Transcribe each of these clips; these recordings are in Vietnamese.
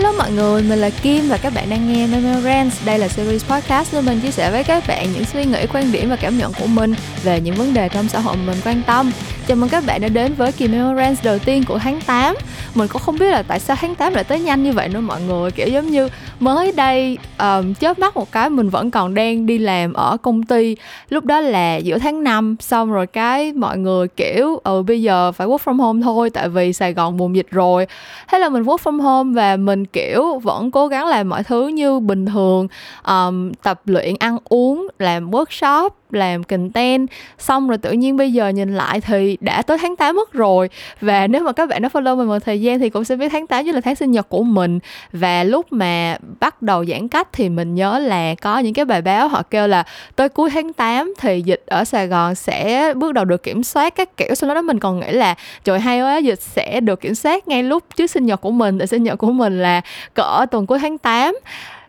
Hello mọi người, mình là Kim và các bạn đang nghe Memorance. Đây là series podcast nơi mình chia sẻ với các bạn những suy nghĩ, quan điểm và cảm nhận của mình về những vấn đề trong xã hội mình quan tâm. Chào mừng các bạn đã đến với kỳ Memorance đầu tiên của tháng 8 Mình cũng không biết là tại sao tháng 8 lại tới nhanh như vậy nữa mọi người Kiểu giống như mới đây um, chớp mắt một cái mình vẫn còn đang đi làm ở công ty. Lúc đó là giữa tháng 5 Xong rồi cái mọi người kiểu Ừ bây giờ phải work from home thôi Tại vì Sài Gòn bùng dịch rồi. Thế là mình work from home và mình kiểu vẫn cố gắng làm mọi thứ như bình thường um, Tập luyện ăn uống, làm workshop làm content. Xong rồi tự nhiên bây giờ nhìn lại thì đã tới tháng 8 mất rồi. Và nếu mà các bạn đã follow mình một thời gian thì cũng sẽ biết tháng 8 chính là tháng sinh nhật của mình. Và lúc mà bắt đầu giãn cách thì mình nhớ là có những cái bài báo họ kêu là tới cuối tháng 8 thì dịch ở Sài Gòn sẽ bước đầu được kiểm soát các kiểu. Sau đó mình còn nghĩ là, trời hay quá, dịch sẽ được kiểm soát ngay lúc trước sinh nhật của mình, tại sinh nhật của mình là cỡ tuần cuối tháng 8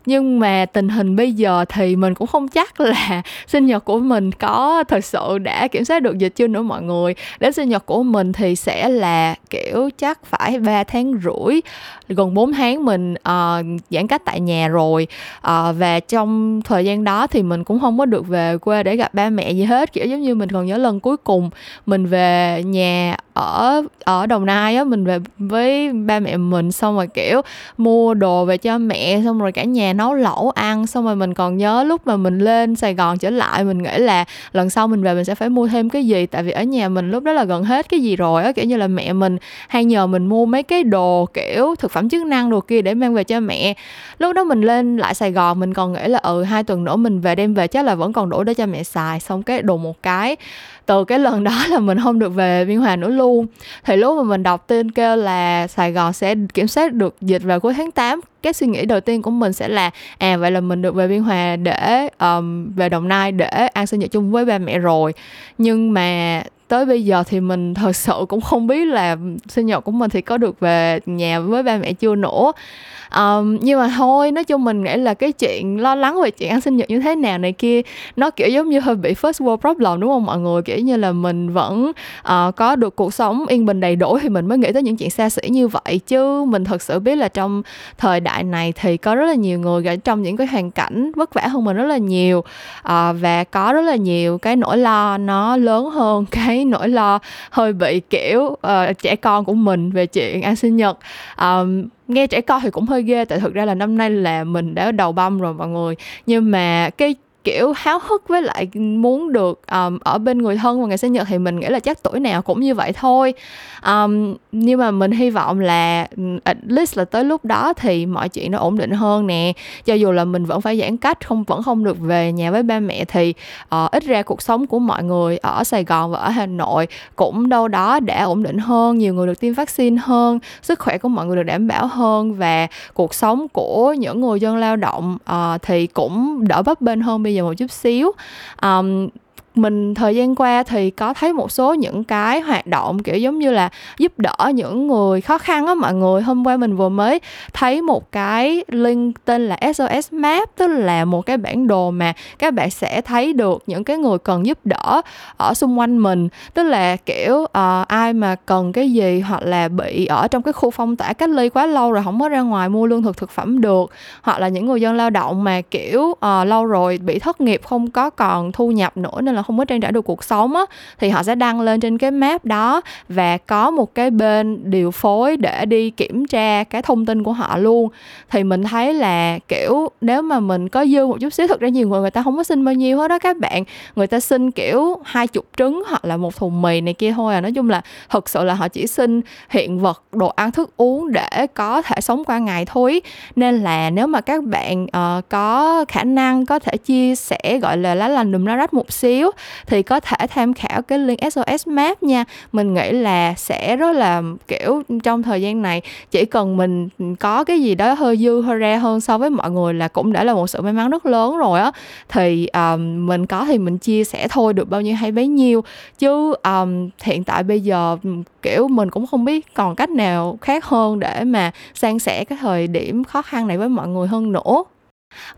nhưng mà tình hình bây giờ thì mình cũng không chắc là sinh nhật của mình có thật sự đã kiểm soát được dịch chưa nữa mọi người. Đến sinh nhật của mình thì sẽ là kiểu chắc phải 3 tháng rưỡi gần 4 tháng mình uh, giãn cách tại nhà rồi. Uh, và trong thời gian đó thì mình cũng không có được về quê để gặp ba mẹ gì hết. Kiểu giống như mình còn nhớ lần cuối cùng mình về nhà ở ở đồng nai á mình về với ba mẹ mình xong rồi kiểu mua đồ về cho mẹ xong rồi cả nhà nấu lẩu ăn, xong rồi mình còn nhớ lúc mà mình lên sài gòn trở lại, mình nghĩ là lần sau mình về mình sẽ phải mua thêm cái gì, tại vì ở nhà mình lúc đó là gần hết cái gì rồi á, kiểu như là mẹ mình hay nhờ mình mua mấy cái đồ, kiểu, thực phẩm chức năng đồ kia để mang về cho mẹ. Lúc đó mình lên lại sài gòn, mình còn nghĩ là ừ hai tuần nữa mình về đem về chắc là vẫn còn đủ để cho mẹ xài, xong cái đồ một cái từ cái lần đó là mình không được về biên hòa nữa luôn. Thì lúc mà mình đọc tin kêu là sài gòn sẽ kiểm soát được dịch vào cuối tháng 8 cái suy nghĩ đầu tiên của mình sẽ là à vậy là mình được về biên hòa để um, về đồng nai để ăn sinh nhật chung với ba mẹ rồi. Nhưng mà tới bây giờ thì mình thật sự cũng không biết là sinh nhật của mình thì có được về nhà với ba mẹ chưa nữa um, nhưng mà thôi nói chung mình nghĩ là cái chuyện lo lắng về chuyện ăn sinh nhật như thế nào này kia nó kiểu giống như hơi bị first world problem đúng không mọi người? Kiểu như là mình vẫn uh, có được cuộc sống yên bình đầy đủ thì mình mới nghĩ tới những chuyện xa xỉ như vậy. Chứ mình thật sự biết là trong thời đại này thì có rất là nhiều người ở trong những cái hoàn cảnh vất vả hơn mình rất là nhiều uh, và có rất là nhiều cái nỗi lo nó lớn hơn cái nỗi lo hơi bị kiểu uh, trẻ con của mình về chuyện ăn sinh nhật. Um, nghe trẻ con thì cũng hơi ghê, tại thực ra là năm nay là mình đã đầu băm rồi mọi người. Nhưng mà cái kiểu háo hức với lại muốn được um, ở bên người thân vào ngày sinh nhật thì mình nghĩ là chắc tuổi nào cũng như vậy thôi. Um, nhưng mà mình hy vọng là at least là tới lúc đó thì mọi chuyện nó ổn định hơn nè. Cho dù là mình vẫn phải giãn cách không vẫn không được về nhà với ba mẹ thì uh, ít ra cuộc sống của mọi người ở Sài Gòn và ở Hà Nội cũng đâu đó đã ổn định hơn nhiều người được tiêm vaccine hơn sức khỏe của mọi người được đảm bảo hơn và cuộc sống của những người dân lao động uh, thì cũng đỡ bấp bênh hơn bây bây giờ một chút xíu. Um, mình thời gian qua thì có thấy một số những cái hoạt động kiểu giống như là giúp đỡ những người khó khăn á mọi người hôm qua mình vừa mới thấy một cái link tên là SOS Map tức là một cái bản đồ mà các bạn sẽ thấy được những cái người cần giúp đỡ ở xung quanh mình. Tức là kiểu uh, ai mà cần cái gì hoặc là bị ở trong cái khu phong tỏa cách ly quá lâu rồi không có ra ngoài mua lương thực thực phẩm được hoặc là những người dân lao động mà kiểu uh, lâu rồi bị thất nghiệp không có còn thu nhập nữa nên là không không có trang trải được cuộc sống á thì họ sẽ đăng lên trên cái map đó và có một cái bên điều phối để đi kiểm tra cái thông tin của họ luôn. Thì mình thấy là kiểu nếu mà mình có dư một chút xíu thực ra nhiều người người ta không có xin bao nhiêu hết đó các bạn. Người ta xin kiểu hai chục trứng hoặc là một thùng mì này kia thôi à. Nói chung là thực sự là họ chỉ xin hiện vật đồ ăn thức uống để có thể sống qua ngày thôi. Nên là nếu mà các bạn uh, có khả năng có thể chia sẻ gọi là lá lành đùm lá rách một xíu thì có thể tham khảo cái link SOS Map nha. Mình nghĩ là sẽ rất là kiểu trong thời gian này chỉ cần mình có cái gì đó hơi dư hơi ra hơn so với mọi người là cũng đã là một sự may mắn rất lớn rồi á. Thì um, mình có thì mình chia sẻ thôi được bao nhiêu hay bấy nhiêu. Chứ um, hiện tại bây giờ kiểu mình cũng không biết còn cách nào khác hơn để mà san sẻ cái thời điểm khó khăn này với mọi người hơn nữa.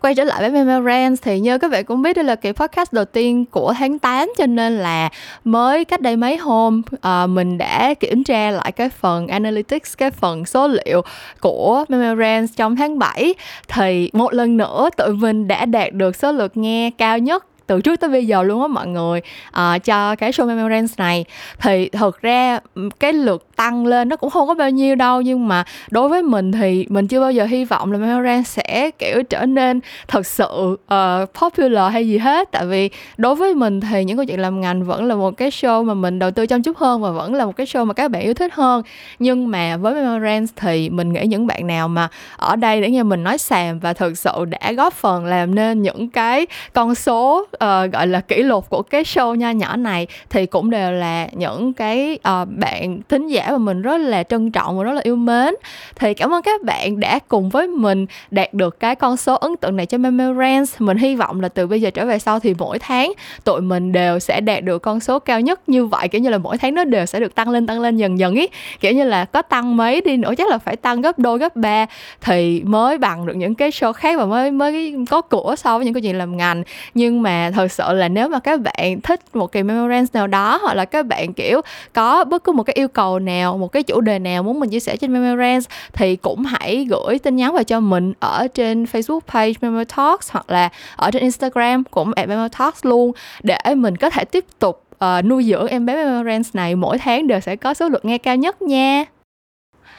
Quay trở lại với Memorance thì như các bạn cũng biết đây là kỳ podcast đầu tiên của tháng 8 cho nên là mới cách đây mấy hôm uh, mình đã kiểm tra lại cái phần analytics, cái phần số liệu của Memorance trong tháng 7 thì một lần nữa tụi mình đã đạt được số lượt nghe cao nhất từ trước tới bây giờ luôn á mọi người. Uh, cho cái show Memorance này. Thì thực ra cái lượt tăng lên nó cũng không có bao nhiêu đâu nhưng mà đối với mình thì mình chưa bao giờ hy vọng là Memorance sẽ kiểu trở nên thật sự uh, popular hay gì hết. Tại vì đối với mình thì những câu chuyện làm ngành vẫn là một cái show mà mình đầu tư chăm chút hơn và vẫn là một cái show mà các bạn yêu thích hơn. Nhưng mà với Memorance thì mình nghĩ những bạn nào mà ở đây để nghe mình nói xàm và thực sự đã góp phần làm nên những cái con số uh, gọi là kỷ lục của cái show nha nhỏ này thì cũng đều là những cái uh, bạn thính giả mà mình rất là trân trọng và rất là yêu mến. Thì cảm ơn các bạn đã cùng với mình đạt được cái con số ấn tượng này cho Memorance mình hy vọng là từ bây giờ trở về sau thì mỗi tháng tụi mình đều sẽ đạt được con số cao nhất như vậy kiểu như là mỗi tháng nó đều sẽ được tăng lên tăng lên dần dần ý. Kiểu như là có tăng mấy đi nữa chắc là phải tăng gấp đôi gấp ba thì mới bằng được những cái show khác và mới mới có của so với những cái chuyện làm ngành. Nhưng mà thật sự là nếu mà các bạn thích một kỳ memorance nào đó hoặc là các bạn kiểu có bất cứ một cái yêu cầu nào một cái chủ đề nào muốn mình chia sẻ trên memorance thì cũng hãy gửi tin nhắn vào cho mình ở trên facebook page memo talks hoặc là ở trên instagram cũng at memo talks luôn để mình có thể tiếp tục uh, nuôi dưỡng em bé memorance này. Mỗi tháng đều sẽ có số lượng nghe cao nhất nha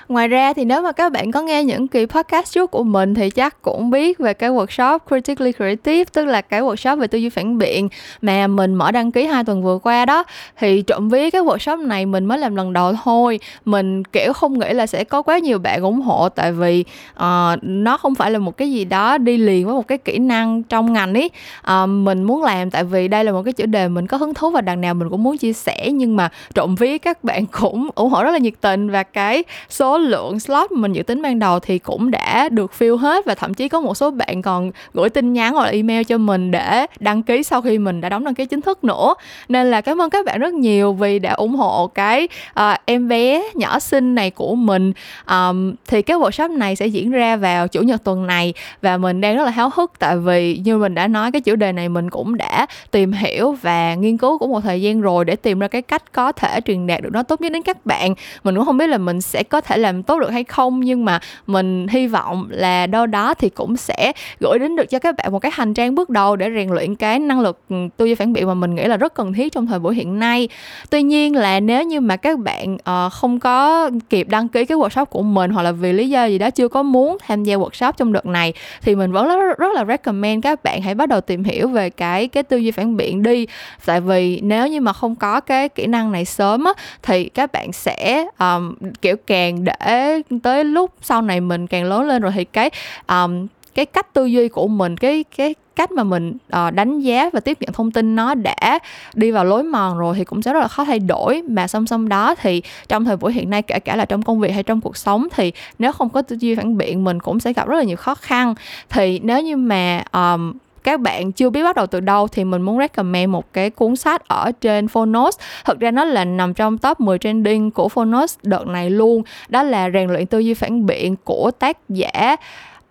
ngoài ra thì nếu mà các bạn có nghe những kỳ podcast trước của mình thì chắc cũng biết về cái workshop critically creative tức là cái workshop về tư duy phản biện mà mình mở đăng ký hai tuần vừa qua đó. Thì trộm vía cái workshop này mình mới làm lần đầu thôi. Mình kiểu không nghĩ là sẽ có quá nhiều bạn ủng hộ tại vì uh, nó không phải là một cái gì đó đi liền với một cái kỹ năng trong ngành ấy uh, ờ, mình muốn làm tại vì đây là một cái chủ đề mình có hứng thú và đằng nào mình cũng muốn chia sẻ nhưng mà trộm vía các bạn cũng ủng hộ rất là nhiệt tình và cái số lượng slot mình dự tính ban đầu thì cũng đã được fill hết và thậm chí có một số bạn còn gửi tin nhắn hoặc là email cho mình để đăng ký sau khi mình đã đóng đăng ký chính thức nữa. Nên là cảm ơn các bạn rất nhiều vì đã ủng hộ cái uh, em bé nhỏ xinh này của mình. Um, thì cái workshop này sẽ diễn ra vào chủ nhật tuần này và mình đang rất là háo hức tại vì như mình đã nói cái chủ đề này mình cũng đã tìm hiểu và nghiên cứu cũng một thời gian rồi để tìm ra cái cách có thể truyền đạt được nó tốt nhất đến các bạn. Mình cũng không biết là mình sẽ có thể làm tốt được hay không nhưng mà mình hy vọng là đâu đó thì cũng sẽ gửi đến được cho các bạn một cái hành trang bước đầu để rèn luyện cái năng lực ừ, tư duy phản biện mà mình nghĩ là rất cần thiết trong thời buổi hiện nay. Tuy nhiên là nếu như mà các bạn uh, không có kịp đăng ký cái workshop của mình hoặc là vì lý do gì đó chưa có muốn tham gia workshop trong đợt này thì mình vẫn rất, rất là recommend các bạn hãy bắt đầu tìm hiểu về cái cái tư duy phản biện đi. Tại vì nếu như mà không có cái kỹ năng này sớm á thì các bạn sẽ um, kiểu càng để để tới lúc sau này mình càng lớn lên rồi thì cái um, cái cách tư duy của mình cái cái cách mà mình uh, đánh giá và tiếp nhận thông tin nó đã đi vào lối mòn rồi thì cũng sẽ rất là khó thay đổi. Mà song song đó thì trong thời buổi hiện nay kể cả là trong công việc hay trong cuộc sống thì nếu không có tư duy phản biện mình cũng sẽ gặp rất là nhiều khó khăn. Thì nếu như mà um, các bạn chưa biết bắt đầu từ đâu thì mình muốn recommend một cái cuốn sách ở trên Phonos. Thực ra nó là nằm trong top 10 trending của Phonos đợt này luôn. Đó là rèn luyện tư duy phản biện của tác giả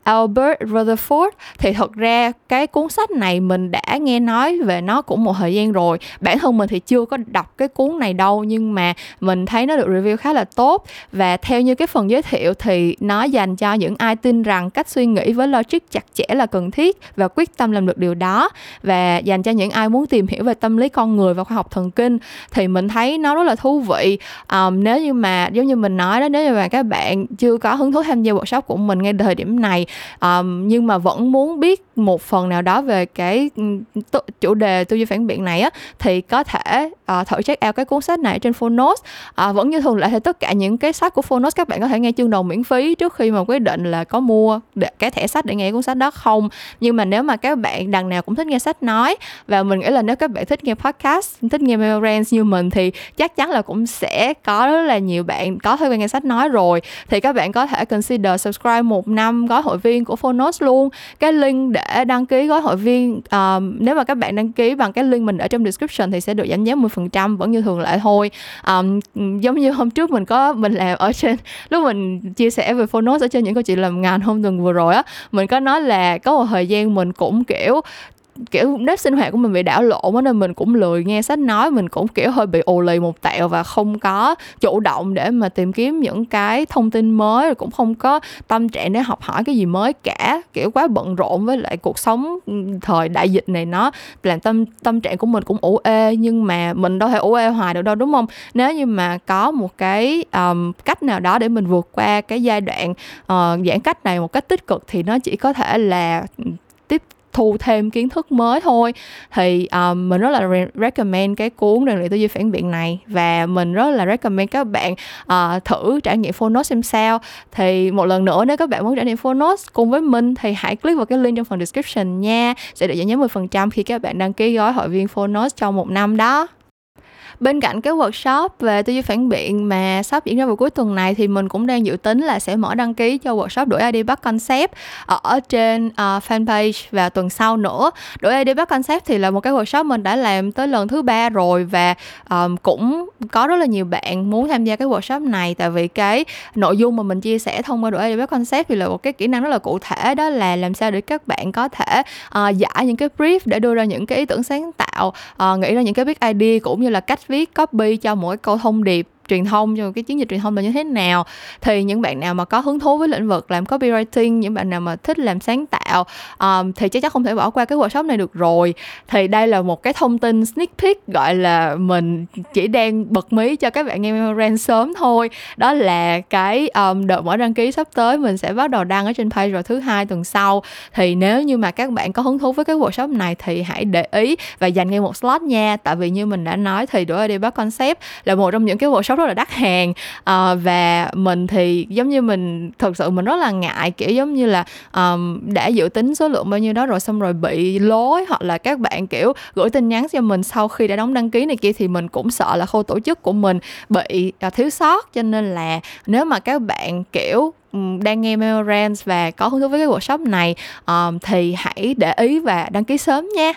Albert Rutherford. Thì thật ra cái cuốn sách này mình đã nghe nói về nó cũng một thời gian rồi. Bản thân mình thì chưa có đọc cái cuốn này đâu nhưng mà mình thấy nó được review khá là tốt. Và theo như cái phần giới thiệu thì nó dành cho những ai tin rằng cách suy nghĩ với logic chặt chẽ là cần thiết và quyết tâm làm được điều đó. Và dành cho những ai muốn tìm hiểu về tâm lý con người và khoa học thần kinh thì mình thấy nó rất là thú vị. Um, nếu như mà giống như mình nói đó nếu như mà các bạn chưa có hứng thú tham gia workshop của mình ngay thời điểm này um, nhưng mà vẫn muốn biết một phần nào đó về cái t- chủ đề tư duy phản biện này á thì có thể uh, thử check out cái cuốn sách này trên Phonos. Uh, vẫn như thường lệ thì tất cả những cái sách của Phonos các bạn có thể nghe chương đầu miễn phí trước khi mà quyết định là có mua để, cái thẻ sách để nghe cuốn sách đó không. Nhưng mà nếu mà các bạn đằng nào cũng thích nghe sách nói và mình nghĩ là nếu các bạn thích nghe podcast thích nghe Memorance như mình thì chắc chắn là cũng sẽ có rất là nhiều bạn có thói quen nghe sách nói rồi. Thì các bạn có thể consider subscribe một năm gói hội viên của Phonos luôn. Cái link để đăng ký gói hội viên uh, nếu mà các bạn đăng ký bằng cái link mình ở trong description thì sẽ được giảm giá 10% vẫn như thường lệ thôi. Um, giống như hôm trước mình có mình làm ở trên lúc mình chia sẻ về Phonos ở trên những câu chuyện làm ngành hôm tuần vừa rồi á mình có nói là có một thời gian mình cũng kiểu kiểu nếp sinh hoạt của mình bị đảo lộn nên mình cũng lười nghe sách nói. Mình cũng kiểu hơi bị ồ lì một tẹo và không có chủ động để mà tìm kiếm những cái thông tin mới rồi cũng không có tâm trạng để học hỏi cái gì mới cả. Kiểu quá bận rộn với lại cuộc sống ừ, thời đại dịch này nó làm tâm tâm trạng của mình cũng ủ ê nhưng mà mình đâu thể ủ ê hoài được đâu đúng không? Nếu như mà có một cái um, cách nào đó để mình vượt qua cái giai đoạn uh, giãn cách này một cách tích cực thì nó chỉ có thể là ừ, thu thêm kiến thức mới thôi. Thì um, mình rất là recommend cái cuốn rèn luyện tư duy phản biện này và mình rất là recommend các bạn uh, thử trải nghiệm Phonos xem sao. Thì một lần nữa nếu các bạn muốn trải nghiệm Phonos cùng với mình thì hãy click vào cái link trong phần description nha sẽ được giảm giá 10% khi các bạn đăng ký gói hội viên Phonos trong một năm đó bên cạnh cái workshop về tư duy phản biện mà sắp diễn ra vào cuối tuần này thì mình cũng đang dự tính là sẽ mở đăng ký cho workshop đổi ID bắt concept ở trên uh, fanpage vào tuần sau nữa. Đổi ID bắt concept thì là một cái workshop mình đã làm tới lần thứ ba rồi và um, cũng có rất là nhiều bạn muốn tham gia cái workshop này. Tại vì cái nội dung mà mình chia sẻ thông qua đổi ID bắt concept thì là một cái kỹ năng rất là cụ thể đó là làm sao để các bạn có thể uh, giải những cái brief để đưa ra những cái ý tưởng sáng tạo uh, nghĩ ra những cái big idea cũng như là cách cách viết copy cho mỗi câu thông điệp truyền thông cho cái chiến dịch truyền thông là như thế nào thì những bạn nào mà có hứng thú với lĩnh vực làm copywriting những bạn nào mà thích làm sáng tạo um, thì chắc chắn không thể bỏ qua cái workshop này được rồi. Thì đây là một cái thông tin sneak peek gọi là mình chỉ đang bật mí cho các bạn nghe Memorand sớm thôi. Đó là cái um, đợt mở đăng ký sắp tới mình sẽ bắt đầu đăng ở trên page vào thứ hai tuần sau. Thì nếu như mà các bạn có hứng thú với cái workshop này thì hãy để ý và dành ngay một slot nha. Tại vì như mình đã nói thì đổi đi bắt concept là một trong những cái workshop rất là đắt hàng. À, và mình thì giống như mình thật sự mình rất là ngại kiểu giống như là um, đã dự tính số lượng bao nhiêu đó rồi xong rồi bị lối hoặc là các bạn kiểu gửi tin nhắn cho mình sau khi đã đóng đăng ký này kia thì mình cũng sợ là khâu tổ chức của mình bị uh, thiếu sót. Cho nên là nếu mà các bạn kiểu đang nghe Memorance và có hứng thú với cái workshop này um, thì hãy để ý và đăng ký sớm nha.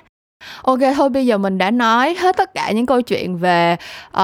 Ok thôi bây giờ mình đã nói hết tất cả những câu chuyện về uh,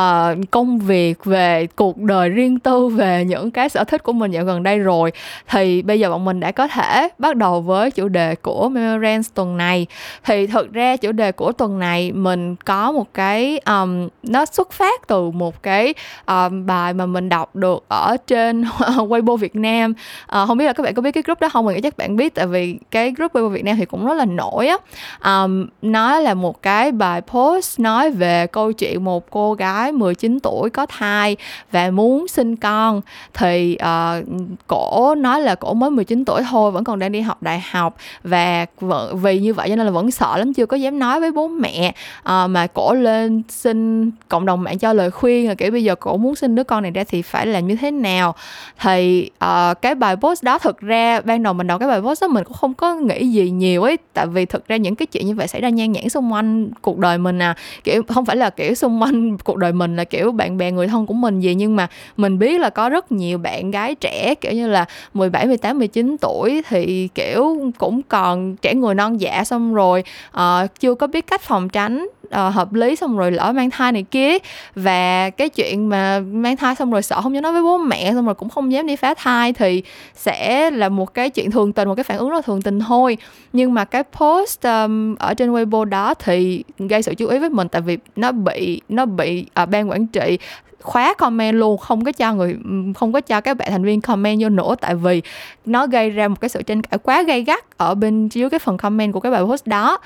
công việc, về cuộc đời riêng tư, về những cái sở thích của mình dạo gần đây rồi. Thì bây giờ bọn mình đã có thể bắt đầu với chủ đề của Memorance tuần này. Thì thực ra chủ đề của tuần này mình có một cái um, Nó xuất phát từ một cái um, bài mà mình đọc được ở trên Weibo Việt Nam. Uh, Không biết là các bạn có biết cái group đó không? Mình nghĩ chắc bạn biết tại vì cái group Weibo Việt Nam thì cũng rất là nổi á. Um, nó nó là một cái bài post nói về câu chuyện một cô gái 19 tuổi có thai và muốn sinh con. Thì uh, cổ nói là cổ mới 19 tuổi thôi vẫn còn đang đi học đại học và vì như vậy cho nên là vẫn sợ lắm chưa có dám nói với bố mẹ. Uh, mà cổ lên xin cộng đồng mạng cho lời khuyên là kiểu bây giờ cổ muốn sinh đứa con này ra thì phải làm như thế nào. Thì uh, cái bài post đó thực ra ban đầu mình đọc cái bài post đó mình cũng không có nghĩ gì nhiều ấy tại vì thực ra những cái chuyện như vậy xảy ra nhan nhãn xung quanh cuộc đời mình à. Kiểu không phải là kiểu xung quanh cuộc đời mình là kiểu bạn bè người thân của mình gì nhưng mà mình biết là có rất nhiều bạn gái trẻ kiểu như là 17, 18, 19 tuổi thì kiểu cũng còn trẻ người non dạ xong rồi uh, chưa có biết cách phòng tránh uh, hợp lý xong rồi lỡ mang thai này kia. Và cái chuyện mà mang thai xong rồi sợ không dám nói với bố mẹ xong rồi cũng không dám đi phá thai thì sẽ là một cái chuyện thường tình một cái phản ứng rất là thường tình thôi. Nhưng mà cái post um, ở trên Weibo đó thì gây sự chú ý với mình tại vì nó bị nó bị uh, ban quản trị khóa comment luôn không có cho người không có cho các bạn thành viên comment vô nữa. Tại vì nó gây ra một cái sự tranh cãi quá gay gắt ở bên dưới cái phần comment của cái bài post đó.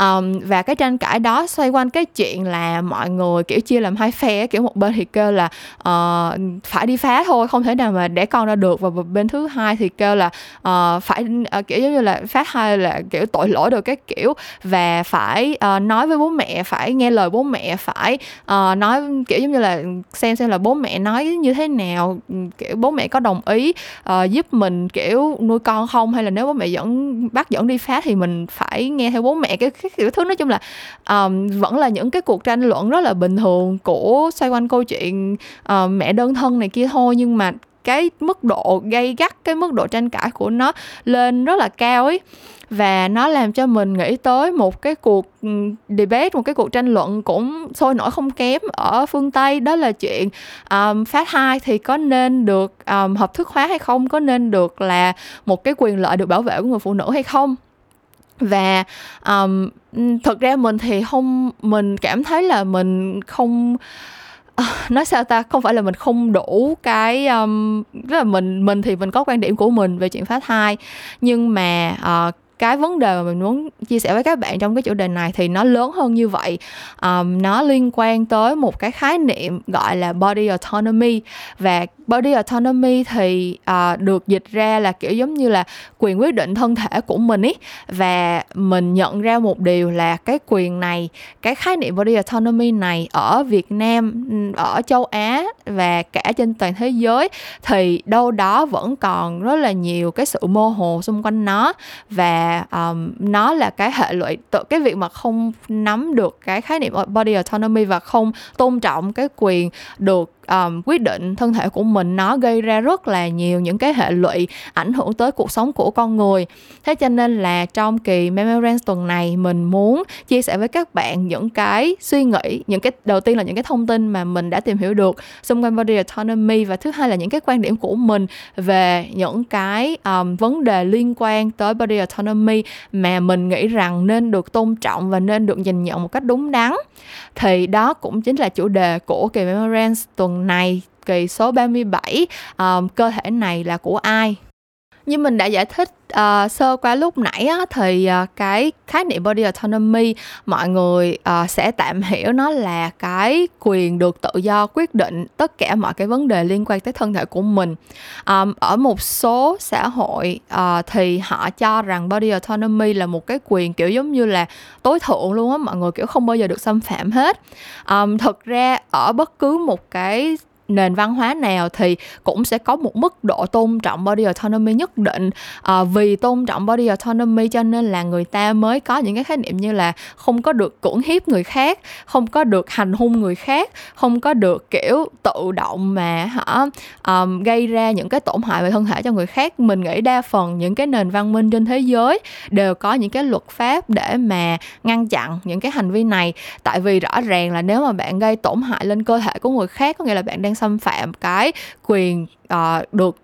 Um, và cái tranh cãi đó xoay quanh cái chuyện là mọi người kiểu chia làm hai phe kiểu một bên thì kêu là uh, phải đi phá thôi không thể nào mà để con ra được. Và bên thứ hai thì kêu là uh, phải uh, kiểu giống như là phá hai là kiểu tội lỗi được cái kiểu. Và phải uh, nói với bố mẹ phải nghe lời bố mẹ phải uh, nói kiểu giống như là xem xem là bố mẹ nói như thế nào kiểu bố mẹ có đồng ý uh, giúp mình kiểu nuôi con không? Hay là nếu bố mẹ dẫn bắt dẫn đi phá thì mình phải nghe theo bố mẹ? Cái, cái kiểu thứ nói chung là um, vẫn là những cái cuộc tranh luận rất là bình thường của xoay quanh câu chuyện uh, mẹ đơn thân này kia thôi. Nhưng mà cái mức độ gây gắt cái mức độ tranh cãi của nó lên rất là cao ấy và nó làm cho mình nghĩ tới một cái cuộc ừ, debate một cái cuộc tranh luận cũng sôi nổi không kém ở phương tây. Đó là chuyện um, phát hai thì có nên được um, hợp thức hóa hay không? Có nên được là một cái quyền lợi được bảo vệ của người phụ nữ hay không? Và um, thực ra mình thì không mình cảm thấy là mình không à, nói sao ta? Không phải là mình không đủ cái um, rất là mình mình thì mình có quan điểm của mình về chuyện phá thai. Nhưng mà uh, cái vấn đề mà mình muốn chia sẻ với các bạn trong cái chủ đề này thì nó lớn hơn như vậy. Um, nó liên quan tới một cái khái niệm gọi là body autonomy. Và body autonomy thì uh, được dịch ra là kiểu giống như là quyền quyết định thân thể của mình ý. Và mình nhận ra một điều là cái quyền này cái khái niệm body autonomy này ở Việt Nam ở châu Á và cả trên toàn thế giới thì đâu đó vẫn còn rất là nhiều cái sự mơ hồ xung quanh nó. Và um, nó là cái hệ lụy tự cái việc mà không nắm được cái khái niệm body autonomy và không tôn trọng cái quyền được um, quyết định thân thể của mình nó gây ra rất là nhiều những cái hệ lụy ảnh hưởng tới cuộc sống của con người. Thế cho nên là trong kỳ Memorance tuần này mình muốn chia sẻ với các bạn những cái suy nghĩ những cái đầu tiên là những cái thông tin mà mình đã tìm hiểu được xung quanh body autonomy và thứ hai là những cái quan điểm của mình về những cái um, vấn đề liên quan tới body autonomy mà mình nghĩ rằng nên được tôn trọng và nên được nhìn nhận một cách đúng đắn. Thì đó cũng chính là chủ đề của kỳ Memorance tuần này kỳ số 37 um, ờ, cơ thể này là của ai? Như mình đã giải thích uh, sơ qua lúc nãy á, thì uh, cái khái niệm body autonomy mọi người uh, sẽ tạm hiểu nó là cái quyền được tự do quyết định tất cả mọi cái vấn đề liên quan tới thân thể của mình. Um, ở một số xã hội uh, thì họ cho rằng body autonomy là một cái quyền kiểu giống như là tối thượng luôn á mọi người kiểu không bao giờ được xâm phạm hết. Um, thực ra ở bất cứ một cái nền văn hóa nào thì cũng sẽ có một mức độ tôn trọng body autonomy nhất định. À, vì tôn trọng body autonomy cho nên là người ta mới có những cái khái niệm như là không có được cưỡng hiếp người khác không có được hành hung người khác không có được kiểu tự động mà hả um, gây ra những cái tổn hại về thân thể cho người khác. Mình nghĩ đa phần những cái nền văn minh trên thế giới đều có những cái luật pháp để mà ngăn chặn những cái hành vi này. Tại vì rõ ràng là nếu mà bạn gây tổn hại lên cơ thể của người khác có nghĩa là bạn đang xâm phạm cái quyền uh, được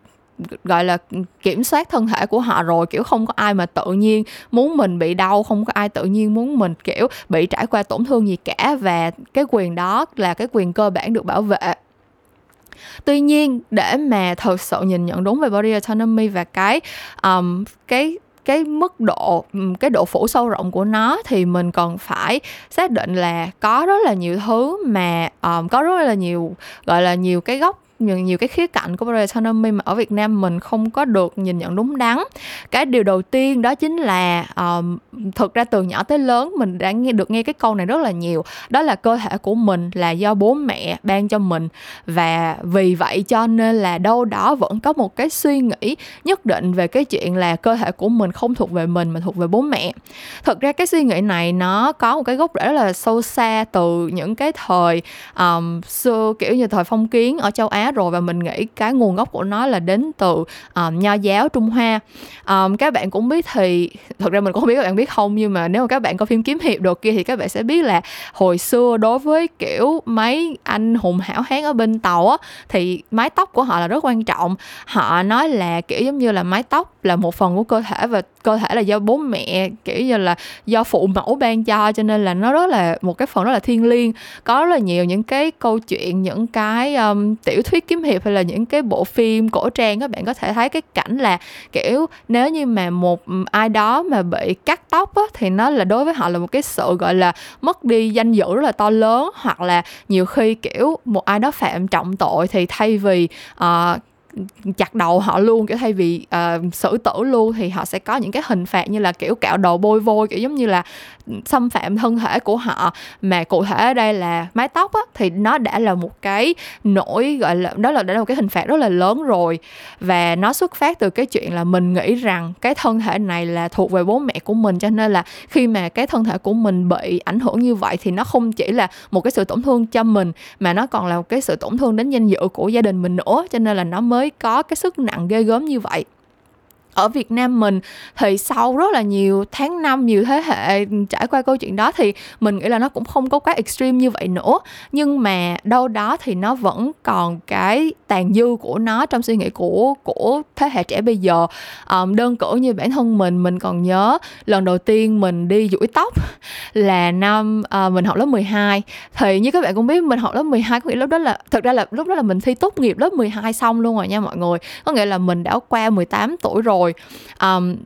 gọi là kiểm soát thân thể của họ rồi kiểu không có ai mà tự nhiên muốn mình bị đau không có ai tự nhiên muốn mình kiểu bị trải qua tổn thương gì cả và cái quyền đó là cái quyền cơ bản được bảo vệ. Tuy nhiên để mà thật sự nhìn nhận đúng về body autonomy và cái um, cái cái mức độ cái độ phủ sâu rộng của nó thì mình còn phải xác định là có rất là nhiều thứ mà um, có rất là nhiều gọi là nhiều cái góc nhiều, nhiều cái khía cạnh của Brother Autonomy mà ở Việt Nam mình không có được nhìn nhận đúng đắn. Cái điều đầu tiên đó chính là um, thực ra từ nhỏ tới lớn mình đã nghe được nghe cái câu này rất là nhiều. Đó là cơ thể của mình là do bố mẹ ban cho mình. Và vì vậy cho nên là đâu đó vẫn có một cái suy nghĩ nhất định về cái chuyện là cơ thể của mình không thuộc về mình mà thuộc về bố mẹ. Thực ra cái suy nghĩ này nó có một cái gốc rễ rất là sâu xa từ những cái thời um, xưa kiểu như thời phong kiến ở châu Á rồi và mình nghĩ cái nguồn gốc của nó là đến từ um, nho giáo Trung Hoa. Um, các bạn cũng biết thì thật ra mình cũng không biết các bạn biết không nhưng mà nếu mà các bạn có phim kiếm hiệp đồ kia thì các bạn sẽ biết là hồi xưa đối với kiểu mấy anh hùng hảo hán ở bên tàu á thì mái tóc của họ là rất quan trọng. Họ nói là kiểu giống như là mái tóc là một phần của cơ thể và cơ thể là do bố mẹ kiểu như là do phụ mẫu ban cho cho nên là nó rất là một cái phần rất là thiêng liêng. Có rất là nhiều những cái câu chuyện những cái um, tiểu thuyết kiếm hiệp hay là những cái bộ phim cổ trang các bạn có thể thấy cái cảnh là kiểu nếu như mà một ừ, ai đó mà bị cắt tóc á, thì nó là đối với họ là một cái sự gọi là mất đi danh dự rất là to lớn. Hoặc là nhiều khi kiểu một ai đó phạm trọng tội thì thay vì uh, chặt đầu họ luôn kiểu thay vì uh, xử tử luôn thì họ sẽ có những cái hình phạt như là kiểu cạo đầu bôi vôi kiểu giống như là ừ, xâm phạm thân thể của họ. Mà cụ thể ở đây là mái tóc á, thì nó đã là một cái nỗi gọi là đó là đã là một cái hình phạt rất là lớn rồi. Và nó xuất phát từ cái chuyện là mình nghĩ rằng cái thân thể này là thuộc về bố mẹ của mình cho nên là khi mà cái thân thể của mình bị ảnh hưởng như vậy thì nó không chỉ là một cái sự tổn thương cho mình mà nó còn là một cái sự tổn thương đến danh dự của gia đình mình nữa cho nên là nó mới mới có cái sức nặng ghê gớm như vậy ở Việt Nam mình thì sau rất là nhiều tháng năm nhiều thế hệ trải qua câu chuyện đó thì mình nghĩ là nó cũng không có quá extreme như vậy nữa. Nhưng mà đâu đó thì nó vẫn còn cái tàn dư của nó trong suy nghĩ của của thế hệ trẻ bây giờ. Um, đơn cử như bản thân mình mình còn nhớ lần đầu tiên mình đi duỗi tóc là năm uh, mình học lớp 12 thì như các bạn cũng biết mình học lớp 12 có nghĩa lúc đó là thực ra là lúc đó là mình thi tốt nghiệp lớp 12 xong luôn rồi nha mọi người. Có nghĩa là mình đã qua 18 tuổi rồi rồi um,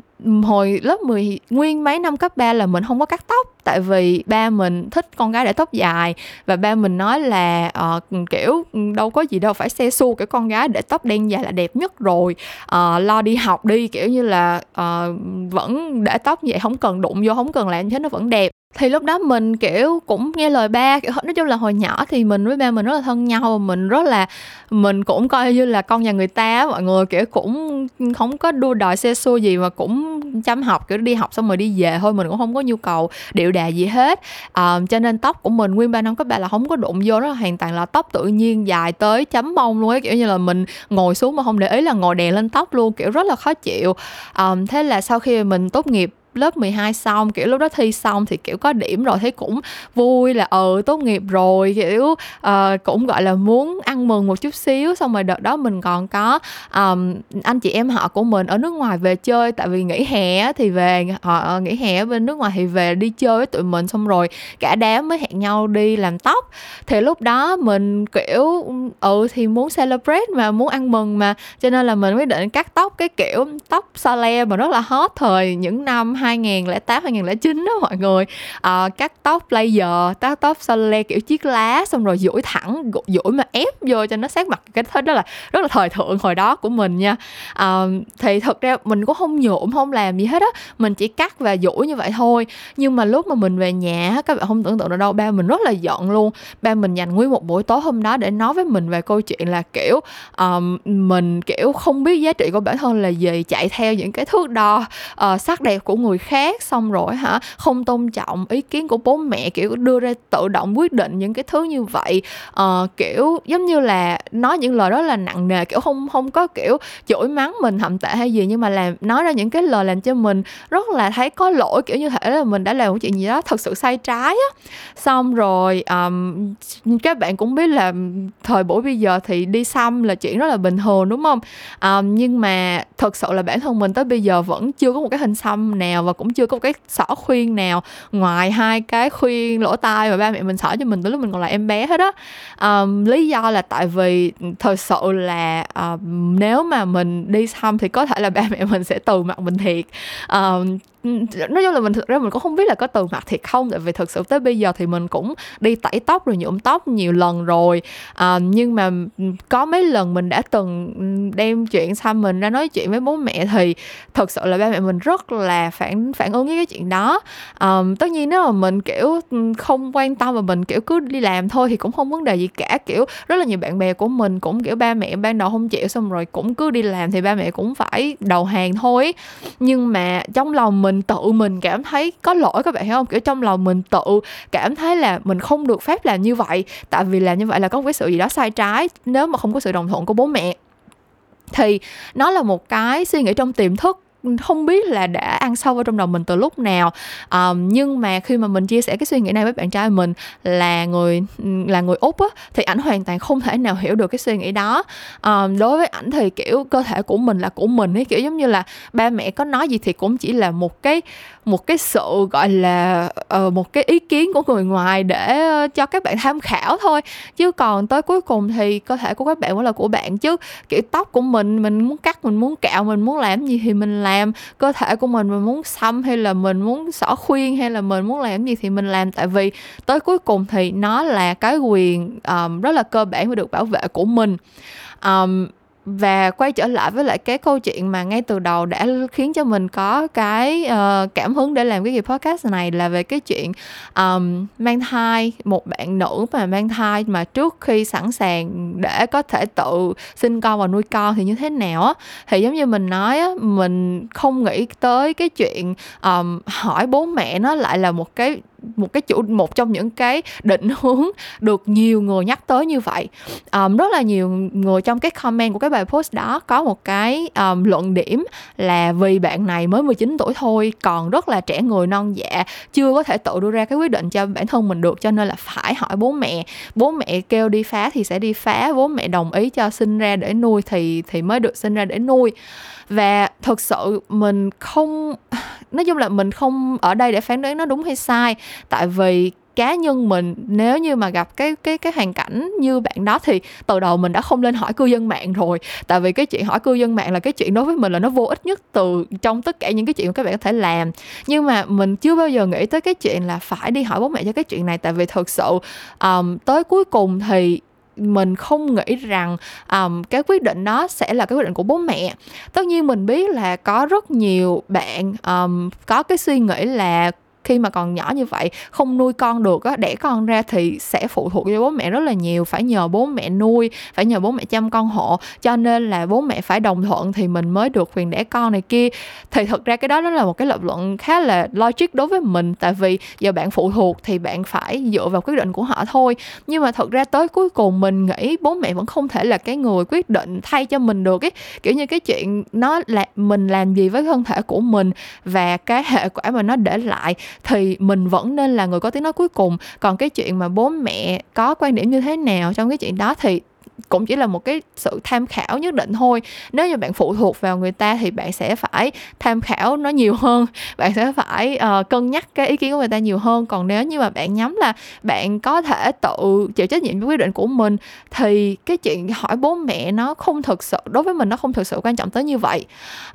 hồi lớp 10 nguyên mấy năm cấp 3 là mình không có cắt tóc tại vì ba mình thích con gái để tóc dài và ba mình nói là uh, kiểu đâu có gì đâu phải xe xu cái con gái để tóc đen dài là đẹp nhất rồi. Uh, lo đi học đi kiểu như là uh, vẫn để tóc vậy không cần đụng vô không cần làm thế nó vẫn đẹp. Thì lúc đó mình kiểu cũng nghe lời ba kiểu nói chung là hồi nhỏ thì mình với ba mình rất là thân nhau và mình rất là mình cũng coi như là con nhà người ta mọi người kiểu cũng không có đua đòi xe xua gì mà cũng chăm học kiểu đi học xong rồi đi về thôi mình cũng không có nhu cầu điệu đà gì hết. Um, cho nên tóc của mình nguyên ba năm cấp ba là không có đụng vô nó hoàn toàn là tóc tự nhiên dài tới chấm mông luôn ấy. Kiểu như là mình ngồi xuống mà không để ý là ngồi đè lên tóc luôn kiểu rất là khó chịu. Um, thế là sau khi mình tốt nghiệp lớp 12 xong kiểu lúc đó thi xong thì kiểu có điểm rồi thấy cũng vui là ừ tốt nghiệp rồi kiểu uh, cũng gọi là muốn ăn mừng một chút xíu. Xong rồi đợt đó mình còn có um, anh chị em họ của mình ở nước ngoài về chơi tại vì nghỉ hè thì về họ ờ, nghỉ hè ở bên nước ngoài thì về đi chơi với tụi mình. Xong rồi cả đám mới hẹn nhau đi làm tóc. Thì lúc đó mình kiểu ừ thì muốn celebrate mà muốn ăn mừng mà. Cho nên là mình quyết định cắt tóc cái kiểu tóc Sale mà rất là hot thời những năm 2008 2009 đó mọi người. À, cắt tóc laser cắt tóc sole kiểu chiếc lá xong rồi duỗi thẳng duỗi mà ép vô cho nó sát mặt. Cái thứ đó là rất là thời thượng hồi đó của mình nha. À, thì thật ra mình cũng không nhuộm không làm gì hết á. Mình chỉ cắt và duỗi như vậy thôi. Nhưng mà lúc mà mình về nhà các bạn không tưởng tượng được đâu ba mình rất là giận luôn. Ba mình dành nguyên một buổi tối hôm đó để nói với mình về câu chuyện là kiểu um, mình kiểu không biết giá trị của bản thân là gì chạy theo những cái thước đo uh, sắc đẹp của người khác xong rồi hả? Không tôn trọng ý kiến của bố mẹ kiểu đưa ra tự động quyết định những cái thứ như vậy. Uh, kiểu giống như là nói những lời đó là nặng nề kiểu không không có kiểu chửi mắng mình thậm tệ hay gì nhưng mà làm nói ra những cái lời làm cho mình rất là thấy có lỗi kiểu như thể là mình đã làm một chuyện gì đó thật sự sai trái á. Xong rồi um, các bạn cũng biết là thời buổi bây giờ thì đi xăm là chuyện rất là bình thường đúng không? Um, nhưng mà thật sự là bản thân mình tới bây giờ vẫn chưa có một cái hình xăm nào và cũng chưa có một cái xỏ khuyên nào ngoài hai cái khuyên lỗ tai mà ba mẹ mình xỏ cho mình từ lúc mình còn là em bé hết á. Um, lý do là tại vì thật sự là um, nếu mà mình đi xong thì có thể là ba mẹ mình sẽ từ mặt mình thiệt. Um, Ừ, nói chung là mình thực ra mình cũng không biết là có từ mặt thiệt không tại vì thực sự tới bây giờ thì mình cũng đi tẩy tóc rồi nhuộm tóc nhiều lần rồi. À, nhưng mà ừ, có mấy lần mình đã từng ừ, đem chuyện xăm mình ra nói chuyện với bố mẹ thì thực sự là ba mẹ mình rất là phản phản ứng với cái chuyện đó. À, tất nhiên nếu mà mình kiểu không quan tâm và mình kiểu cứ đi làm thôi thì cũng không vấn đề gì cả. Kiểu rất là nhiều bạn bè của mình cũng kiểu ba mẹ ban đầu không chịu xong rồi cũng cứ đi làm thì ba mẹ cũng phải đầu hàng thôi. Nhưng mà trong lòng mình mình tự mình cảm thấy có lỗi, các bạn hiểu không? Kiểu trong lòng mình tự cảm thấy là mình không được phép làm như vậy. Tại vì làm như vậy là có một cái sự gì đó sai trái, nếu mà không có sự đồng thuận của bố mẹ. Thì nó là một cái suy nghĩ trong tiềm thức không biết là đã ăn sâu vào trong đầu mình từ lúc nào. Um, nhưng mà khi mà mình chia sẻ cái suy nghĩ này với bạn trai mình là người là người úc á thì ảnh hoàn toàn không thể nào hiểu được cái suy nghĩ đó. Um, đối với ảnh thì kiểu cơ thể của mình là của mình ấy kiểu giống như là ba mẹ có nói gì thì cũng chỉ là một cái một cái sự gọi là uh, một cái ý kiến của người ngoài để uh, cho các bạn tham khảo thôi. Chứ còn tới cuối cùng thì cơ thể của các bạn cũng là của bạn chứ. Kiểu tóc của mình mình muốn cắt mình muốn cạo mình muốn làm gì thì mình làm làm cơ thể của mình mình muốn xăm hay là mình muốn xỏ khuyên hay là mình muốn làm gì thì mình làm. Tại vì tới cuối cùng thì nó là cái quyền um, rất là cơ bản và được bảo vệ của mình. Um, và quay trở lại với lại cái câu chuyện mà ngay từ đầu đã khiến cho mình có cái uh, cảm hứng để làm cái kỳ podcast này là về cái chuyện um, mang thai một bạn nữ mà mang thai mà trước khi sẵn sàng để có thể tự sinh con và nuôi con thì như thế nào á. Thì giống như mình nói á mình không nghĩ tới cái chuyện um, hỏi bố mẹ nó lại là một cái một cái chủ một trong những cái định hướng được nhiều người nhắc tới như vậy. Um, rất là nhiều người trong cái comment của cái bài post đó có một cái um, luận điểm là vì bạn này mới 19 tuổi thôi còn rất là trẻ người non dạ chưa có thể tự đưa ra cái quyết định cho bản thân mình được cho nên là phải hỏi bố mẹ. Bố mẹ kêu đi phá thì sẽ đi phá bố mẹ đồng ý cho sinh ra để nuôi thì thì mới được sinh ra để nuôi và thực sự mình không nói chung là mình không ở đây để phán đoán nó đúng hay sai. Tại vì cá nhân mình nếu như mà gặp cái cái cái hoàn cảnh như bạn đó thì từ đầu mình đã không lên hỏi cư dân mạng rồi. Tại vì cái chuyện hỏi cư dân mạng là cái chuyện đối với mình là nó vô ích nhất từ trong tất cả những cái chuyện mà các bạn có thể làm. Nhưng mà mình chưa bao giờ nghĩ tới cái chuyện là phải đi hỏi bố mẹ cho cái chuyện này. Tại vì thực sự um, tới cuối cùng thì mình không nghĩ rằng um, cái quyết định đó sẽ là cái quyết định của bố mẹ. Tất nhiên mình biết là có rất nhiều bạn um, có cái suy nghĩ là khi mà còn nhỏ như vậy, không nuôi con được á, đẻ con ra thì sẽ phụ thuộc cho bố mẹ rất là nhiều, phải nhờ bố mẹ nuôi, phải nhờ bố mẹ chăm con hộ. Cho nên là bố mẹ phải đồng thuận thì mình mới được quyền đẻ con này kia. Thì thực ra cái đó nó là một cái lập luận khá là logic đối với mình, tại vì giờ bạn phụ thuộc thì bạn phải dựa vào quyết định của họ thôi. Nhưng mà thật ra tới cuối cùng mình nghĩ bố mẹ vẫn không thể là cái người quyết định thay cho mình được ấy. Kiểu như cái chuyện nó là mình làm gì với thân thể của mình và cái hệ quả mà nó để lại thì mình vẫn nên là người có tiếng nói cuối cùng. Còn cái chuyện mà bố mẹ có quan điểm như thế nào trong cái chuyện đó thì cũng chỉ là một cái sự tham khảo nhất định thôi. Nếu như bạn phụ thuộc vào người ta thì bạn sẽ phải tham khảo nó nhiều hơn. Bạn sẽ phải uh, cân nhắc cái ý kiến của người ta nhiều hơn. Còn nếu như mà bạn nhắm là bạn có thể tự chịu trách nhiệm với quyết định của mình thì cái chuyện hỏi bố mẹ nó không thực sự đối với mình nó không thực sự quan trọng tới như vậy.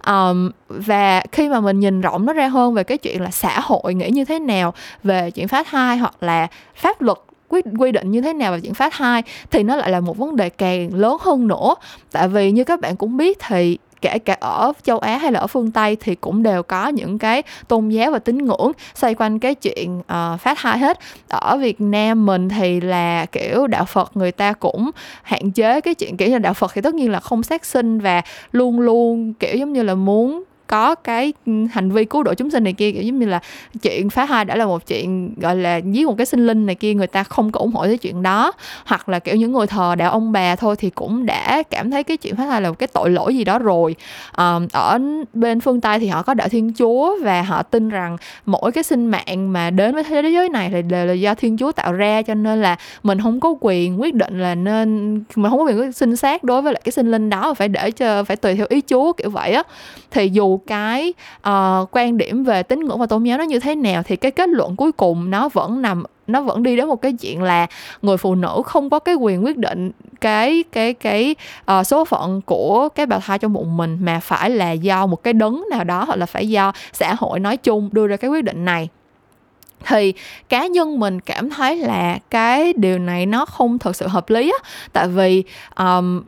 Um, và khi mà mình nhìn rộng nó ra hơn về cái chuyện là xã hội nghĩ như thế nào về chuyện phá thai hoặc là pháp luật quy, quy định như thế nào về chuyển phát hai thì nó lại là một vấn đề càng lớn hơn nữa. Tại vì như các bạn cũng biết thì kể cả ở châu Á hay là ở phương Tây thì cũng đều có những cái tôn giáo và tín ngưỡng xoay quanh cái chuyện uh, phát thai hết. Ở Việt Nam mình thì là kiểu đạo Phật người ta cũng hạn chế cái chuyện kiểu như đạo Phật thì tất nhiên là không sát sinh và luôn luôn kiểu giống như là muốn có cái ừ, hành vi cứu độ chúng sinh này kia kiểu giống như là chuyện phá thai đã là một chuyện gọi là giết một cái sinh linh này kia người ta không có ủng hộ cái chuyện đó. Hoặc là kiểu những người thờ đạo ông bà thôi thì cũng đã cảm thấy cái chuyện phá thai là một cái tội lỗi gì đó rồi. À, ở bên phương tây thì họ có đạo thiên chúa và họ tin rằng mỗi cái sinh mạng mà đến với thế giới này thì đều là do thiên chúa tạo ra cho nên là mình không có quyền quyết định là nên mình không có quyền sinh xác đối với lại cái sinh linh đó phải để cho phải tùy theo ý chúa kiểu vậy á. Thì dù cái uh, quan điểm về tín ngưỡng và tôn giáo nó như thế nào thì cái kết luận cuối cùng nó vẫn nằm nó vẫn đi đến một cái chuyện là người phụ nữ không có cái quyền quyết định cái cái cái uh, số phận của cái bào thai trong bụng mình mà phải là do một cái đấng nào đó hoặc là phải do xã hội nói chung đưa ra cái quyết định này. Thì cá nhân mình cảm thấy là cái điều này nó không thật sự hợp lý á. Tại vì um,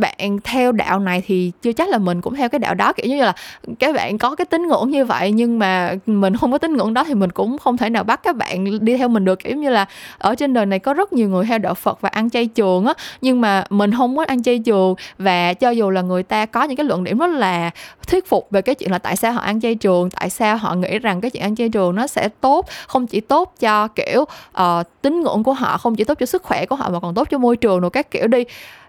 bạn theo đạo này thì chưa chắc là mình cũng theo cái đạo đó. Kiểu như là các bạn có cái tín ngưỡng như vậy nhưng mà mình không có tín ngưỡng đó thì mình cũng không thể nào bắt các bạn đi theo mình được. Kiểu như là ở trên đời này có rất nhiều người theo đạo Phật và ăn chay trường á nhưng mà mình không có ăn chay trường. Và cho dù là người ta có những cái luận điểm rất là thuyết phục về cái chuyện là tại sao họ ăn chay trường tại sao họ nghĩ rằng cái chuyện ăn chay trường nó sẽ tốt không chỉ tốt cho kiểu uh, tín ngưỡng của họ không chỉ tốt cho sức khỏe của họ mà còn tốt cho môi trường rồi các kiểu đi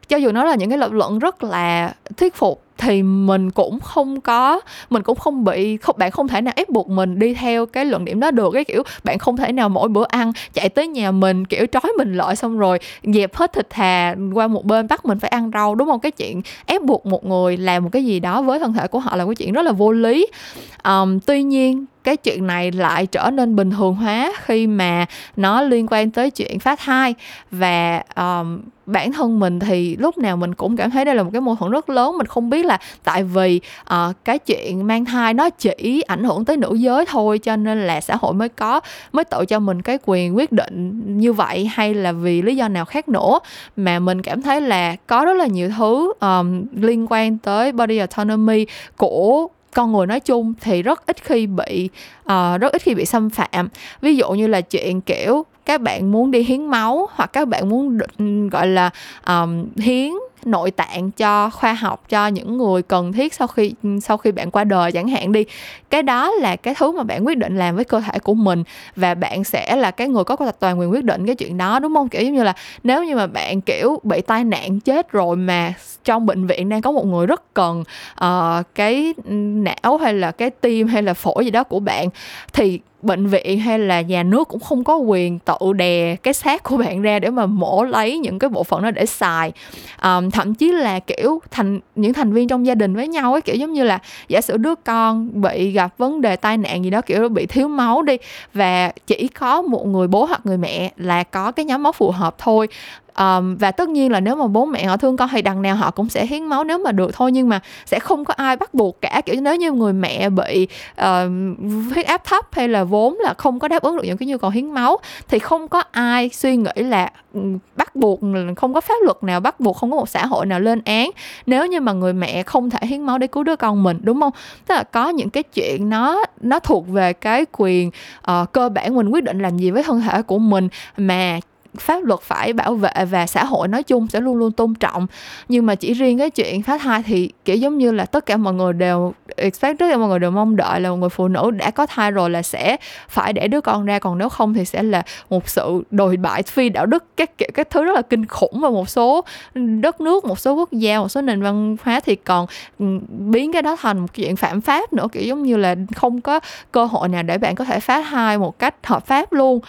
cho dù nó là những cái lập luận rất là thuyết phục thì mình cũng không có mình cũng không bị không bạn không thể nào ép buộc mình đi theo cái luận điểm đó được cái kiểu bạn không thể nào mỗi bữa ăn chạy tới nhà mình kiểu trói mình lại xong rồi dẹp hết thịt thà qua một bên bắt mình phải ăn rau đúng không? Cái chuyện ép buộc một người làm một cái gì đó với thân thể của họ là cái chuyện rất là vô lý. Um, tuy nhiên cái chuyện này lại trở nên bình thường hóa khi mà nó liên quan tới chuyện phá thai. Và um, bản thân mình thì lúc nào mình cũng cảm thấy đây là một cái mâu thuẫn rất lớn. Mình không biết là tại vì uh, cái chuyện mang thai nó chỉ ảnh hưởng tới nữ giới thôi cho nên là xã hội mới có mới tự cho mình cái quyền quyết định như vậy hay là vì lý do nào khác nữa. Mà mình cảm thấy là có rất là nhiều thứ um, liên quan tới body autonomy của con người nói chung thì rất ít khi bị uh, rất ít khi bị xâm phạm. Ví dụ như là chuyện kiểu các bạn muốn đi hiến máu hoặc các bạn muốn gọi là um, hiến nội tạng cho khoa học cho những người cần thiết sau khi sau khi bạn qua đời chẳng hạn đi. Cái đó là cái thứ mà bạn quyết định làm với cơ thể của mình và bạn sẽ là cái người có toàn quyền quyết định cái chuyện đó đúng không? Kiểu giống như là nếu như mà bạn kiểu bị tai nạn chết rồi mà trong bệnh viện đang có một người rất cần uh, cái não hay là cái tim hay là phổi gì đó của bạn thì bệnh viện hay là nhà nước cũng không có quyền tự đè cái xác của bạn ra để mà mổ lấy những cái bộ phận đó để xài. Um, thậm chí là kiểu thành những thành viên trong gia đình với nhau ấy kiểu giống như là giả sử đứa con bị gặp vấn đề tai nạn gì đó kiểu bị thiếu máu đi và chỉ có một người bố hoặc người mẹ là có cái nhóm máu phù hợp thôi um, và tất nhiên là nếu mà bố mẹ họ thương con thì đằng nào họ cũng sẽ hiến máu nếu mà được thôi nhưng mà sẽ không có ai bắt buộc cả. Kiểu nếu như người mẹ bị uh, huyết áp thấp hay là vốn là không có đáp ứng được những cái nhu cầu hiến máu thì không có ai suy nghĩ là bắt buộc không có pháp luật nào bắt buộc không có một xã hội nào lên án nếu như mà người mẹ không thể hiến máu để cứu đứa con mình đúng không? Tức là có những cái chuyện nó nó thuộc về cái quyền uh, cơ bản mình quyết định làm gì với thân thể của mình mà pháp luật phải bảo vệ và xã hội nói chung sẽ luôn luôn tôn trọng. Nhưng mà chỉ riêng cái chuyện phá thai thì, kiểu, giống như là tất cả mọi người đều expect, tất cả mọi người đều mong đợi là một người phụ nữ đã có thai rồi là sẽ phải để đứa con ra, còn nếu không thì sẽ là một sự đồi bại phi đạo đức, các kiểu, các thứ rất là kinh khủng và một số đất nước, một số quốc gia, một số nền văn hóa thì còn ừ, biến cái đó thành một chuyện phạm pháp nữa, kiểu, giống như là không có cơ hội nào để bạn có thể phá thai một cách hợp pháp luôn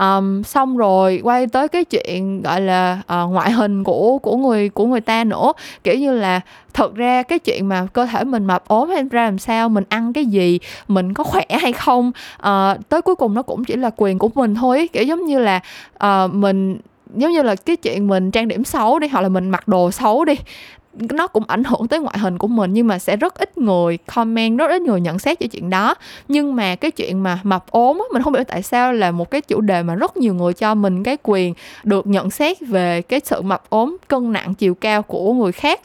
um, xong rồi quay tới cái chuyện gọi là uh, ngoại hình của của người của người ta nữa. Kiểu như là thật ra cái chuyện mà cơ thể mình mập ốm hay ra làm sao mình ăn cái gì mình có khỏe hay không uh, tới cuối cùng nó cũng chỉ là quyền của mình thôi kiểu giống như là uh, mình giống như là cái chuyện mình trang điểm xấu đi hoặc là mình mặc đồ xấu đi nó cũng ảnh hưởng tới ngoại hình của mình nhưng mà sẽ rất ít người comment rất ít người nhận xét cho chuyện đó. Nhưng mà cái chuyện mà mập ốm á, mình không biết tại sao là một cái chủ đề mà rất nhiều người cho mình cái quyền được nhận xét về cái sự mập ốm cân nặng chiều cao của người khác.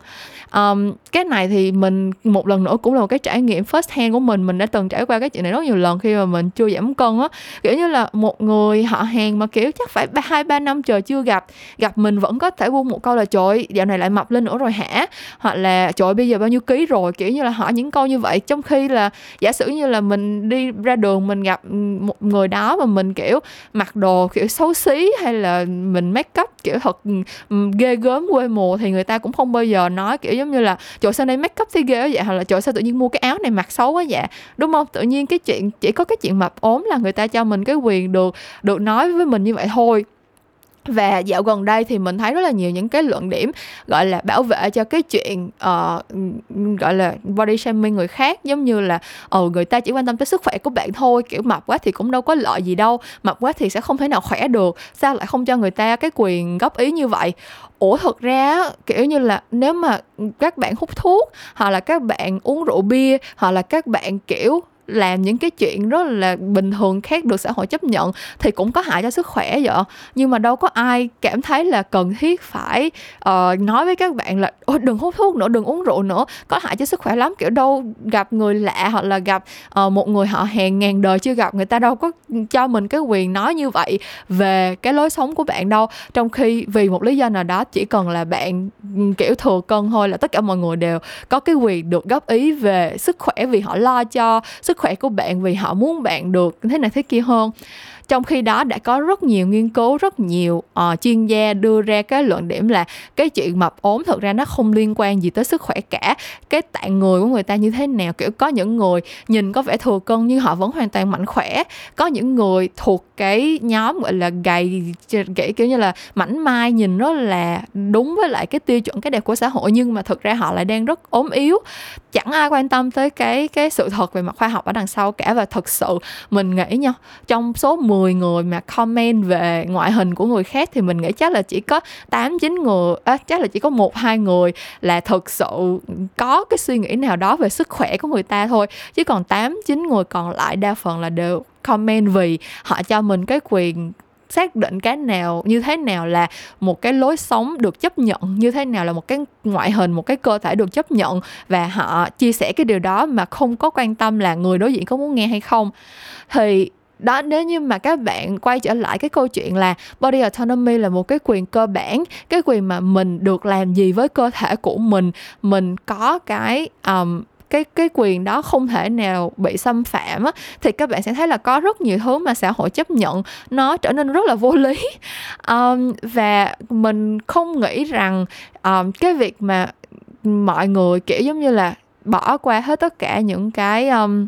Um, cái này thì mình một lần nữa cũng là một cái trải nghiệm first hand của mình. Mình đã từng trải qua cái chuyện này rất nhiều lần khi mà mình chưa giảm cân á. Kiểu như là một người họ hàng mà kiểu chắc phải hai ba năm trời chưa gặp gặp mình vẫn có thể buông một câu là trời dạo này lại mập lên nữa rồi hả? Hoặc là, trời bây giờ bao nhiêu ký rồi? Kiểu như là hỏi những câu như vậy. Trong khi là, giả sử như là mình đi ra đường, mình gặp một người đó mà mình, kiểu, mặc đồ, kiểu, xấu xí hay là mình make up, kiểu, thật ừ, ừ, ghê gớm, quê mùa thì người ta cũng không bao giờ nói, kiểu, giống như là, trời, sao đây make up thế ghê vậy? Hoặc là, trời, sao tự nhiên mua cái áo này mặc xấu quá vậy? Đúng không? Tự nhiên cái chuyện, chỉ có cái chuyện mập ốm là người ta cho mình cái quyền được được nói với mình như vậy thôi và dạo gần đây thì mình thấy rất là nhiều những cái luận điểm gọi là bảo vệ cho cái chuyện uh, gọi là body shaming người khác. Giống như là ờ người ta chỉ quan tâm tới sức khỏe của bạn thôi kiểu mập quá thì cũng đâu có lợi gì đâu mập quá thì sẽ không thể nào khỏe được. Sao lại không cho người ta cái quyền góp ý như vậy? Ủa thật ra kiểu như là nếu mà các bạn hút thuốc hoặc là các bạn uống rượu bia hoặc là các bạn kiểu làm những cái chuyện rất là bình thường khác được xã hội chấp nhận thì cũng có hại cho sức khỏe vậy. Nhưng mà đâu có ai cảm thấy là cần thiết phải uh, nói với các bạn là Ôi, đừng hút thuốc nữa đừng uống rượu nữa. Có hại cho sức khỏe lắm kiểu đâu gặp người lạ hoặc là gặp uh, một người họ hàng ngàn đời chưa gặp người ta đâu có cho mình cái quyền nói như vậy về cái lối sống của bạn đâu. Trong khi vì một lý do nào đó chỉ cần là bạn kiểu thừa cân thôi là tất cả mọi người đều có cái quyền được góp ý về sức khỏe vì họ lo cho sức sức khỏe của bạn vì họ muốn bạn được thế này thế kia hơn trong khi đó đã có rất nhiều nghiên cứu rất nhiều uh, chuyên gia đưa ra cái luận điểm là cái chuyện mập ốm thực ra nó không liên quan gì tới sức khỏe cả. Cái tạng người của người ta như thế nào? Kiểu có những người nhìn có vẻ thừa cân nhưng họ vẫn hoàn toàn mạnh khỏe. Có những người thuộc cái nhóm gọi là gầy gãy kiểu như là mảnh mai nhìn rất là đúng với lại cái tiêu chuẩn cái đẹp của xã hội nhưng mà thực ra họ lại đang rất ốm yếu. Chẳng ai quan tâm tới cái cái sự thật về mặt khoa học ở đằng sau cả và thực sự mình nghĩ nha trong số 10 10 người mà comment về ngoại hình của người khác thì mình nghĩ chắc là chỉ có 8 9 người à, chắc là chỉ có một hai người là thực sự có cái suy nghĩ nào đó về sức khỏe của người ta thôi. Chứ còn 8 9 người còn lại đa phần là đều comment vì họ cho mình cái quyền xác định cái nào như thế nào là một cái lối sống được chấp nhận như thế nào là một cái ngoại hình một cái cơ thể được chấp nhận và họ chia sẻ cái điều đó mà không có quan tâm là người đối diện có muốn nghe hay không. Thì đó nếu như mà các bạn quay trở lại cái câu chuyện là body autonomy là một cái quyền cơ bản cái quyền mà mình được làm gì với cơ thể của mình mình có cái um, cái cái quyền đó không thể nào bị xâm phạm á thì các bạn sẽ thấy là có rất nhiều thứ mà xã hội chấp nhận nó trở nên rất là vô lý. Um, và mình không nghĩ rằng um, cái việc mà mọi người kiểu giống như là bỏ qua hết tất cả những cái um,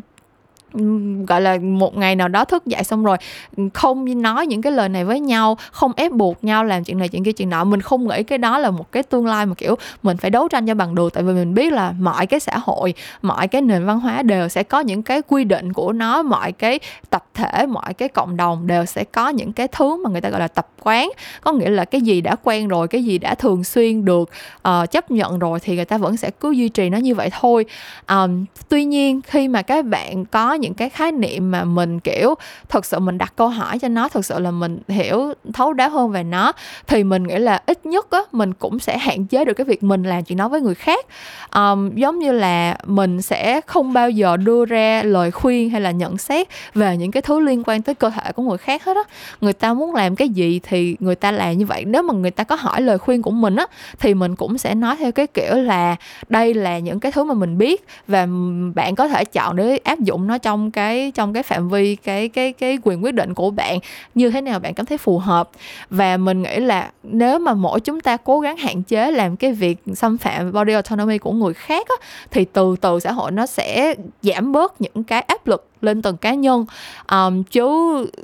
gọi là một ngày nào đó thức dậy xong rồi ừ, không nói những cái lời này với nhau không ép buộc nhau làm chuyện này chuyện kia chuyện nọ. Mình không nghĩ cái đó là một cái tương lai mà kiểu mình phải đấu tranh cho bằng được. Tại vì mình biết là mọi cái xã hội mọi cái nền văn hóa đều sẽ có những cái quy định của nó mọi cái tập thể mọi cái cộng đồng đều sẽ có những cái thứ mà người ta gọi là tập quán. Có nghĩa là cái gì đã quen rồi cái gì đã thường xuyên được uh, chấp nhận rồi thì người ta vẫn sẽ cứ duy trì nó như vậy thôi. Um, tuy nhiên khi mà các bạn có những cái khái niệm mà mình kiểu thật sự mình đặt câu hỏi cho nó thật sự là mình hiểu thấu đáo hơn về nó thì mình nghĩ là ít nhất á mình cũng sẽ hạn chế được cái việc mình làm chuyện đó với người khác. Um, giống như là mình sẽ không bao giờ đưa ra lời khuyên hay là nhận xét về những cái thứ liên quan tới cơ thể của người khác hết á. Người ta muốn làm cái gì thì người ta làm như vậy. Nếu mà người ta có hỏi lời khuyên của mình á thì mình cũng sẽ nói theo cái kiểu là đây là những cái thứ mà mình biết và bạn có thể chọn để áp dụng nó cho trong cái trong cái phạm vi cái cái cái quyền quyết định của bạn như thế nào bạn cảm thấy phù hợp. Và mình nghĩ là nếu mà mỗi chúng ta cố gắng hạn chế làm cái việc xâm phạm body autonomy của người khác á, thì từ từ xã hội nó sẽ giảm bớt những cái áp lực lên từng cá nhân. Um, chứ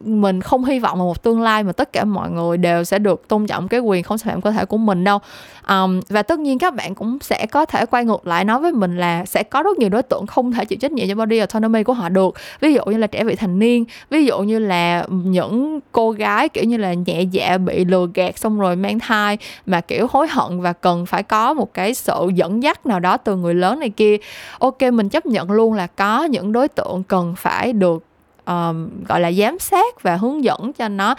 mình không hy vọng vào một tương lai mà tất cả mọi người đều sẽ được tôn trọng cái quyền không xâm phạm cơ thể của mình đâu. Um, và tất nhiên các bạn cũng sẽ có thể quay ngược lại nói với mình là sẽ có rất nhiều đối tượng không thể chịu trách nhiệm cho body autonomy của họ được. Ví dụ như là trẻ vị thành niên ví dụ như là những cô gái kiểu như là nhẹ dạ bị lừa gạt xong rồi mang thai mà kiểu hối hận và cần phải có một cái sự dẫn dắt nào đó từ người lớn này kia. Ok mình chấp nhận luôn là có những đối tượng cần phải được um, gọi là giám sát và hướng dẫn cho nó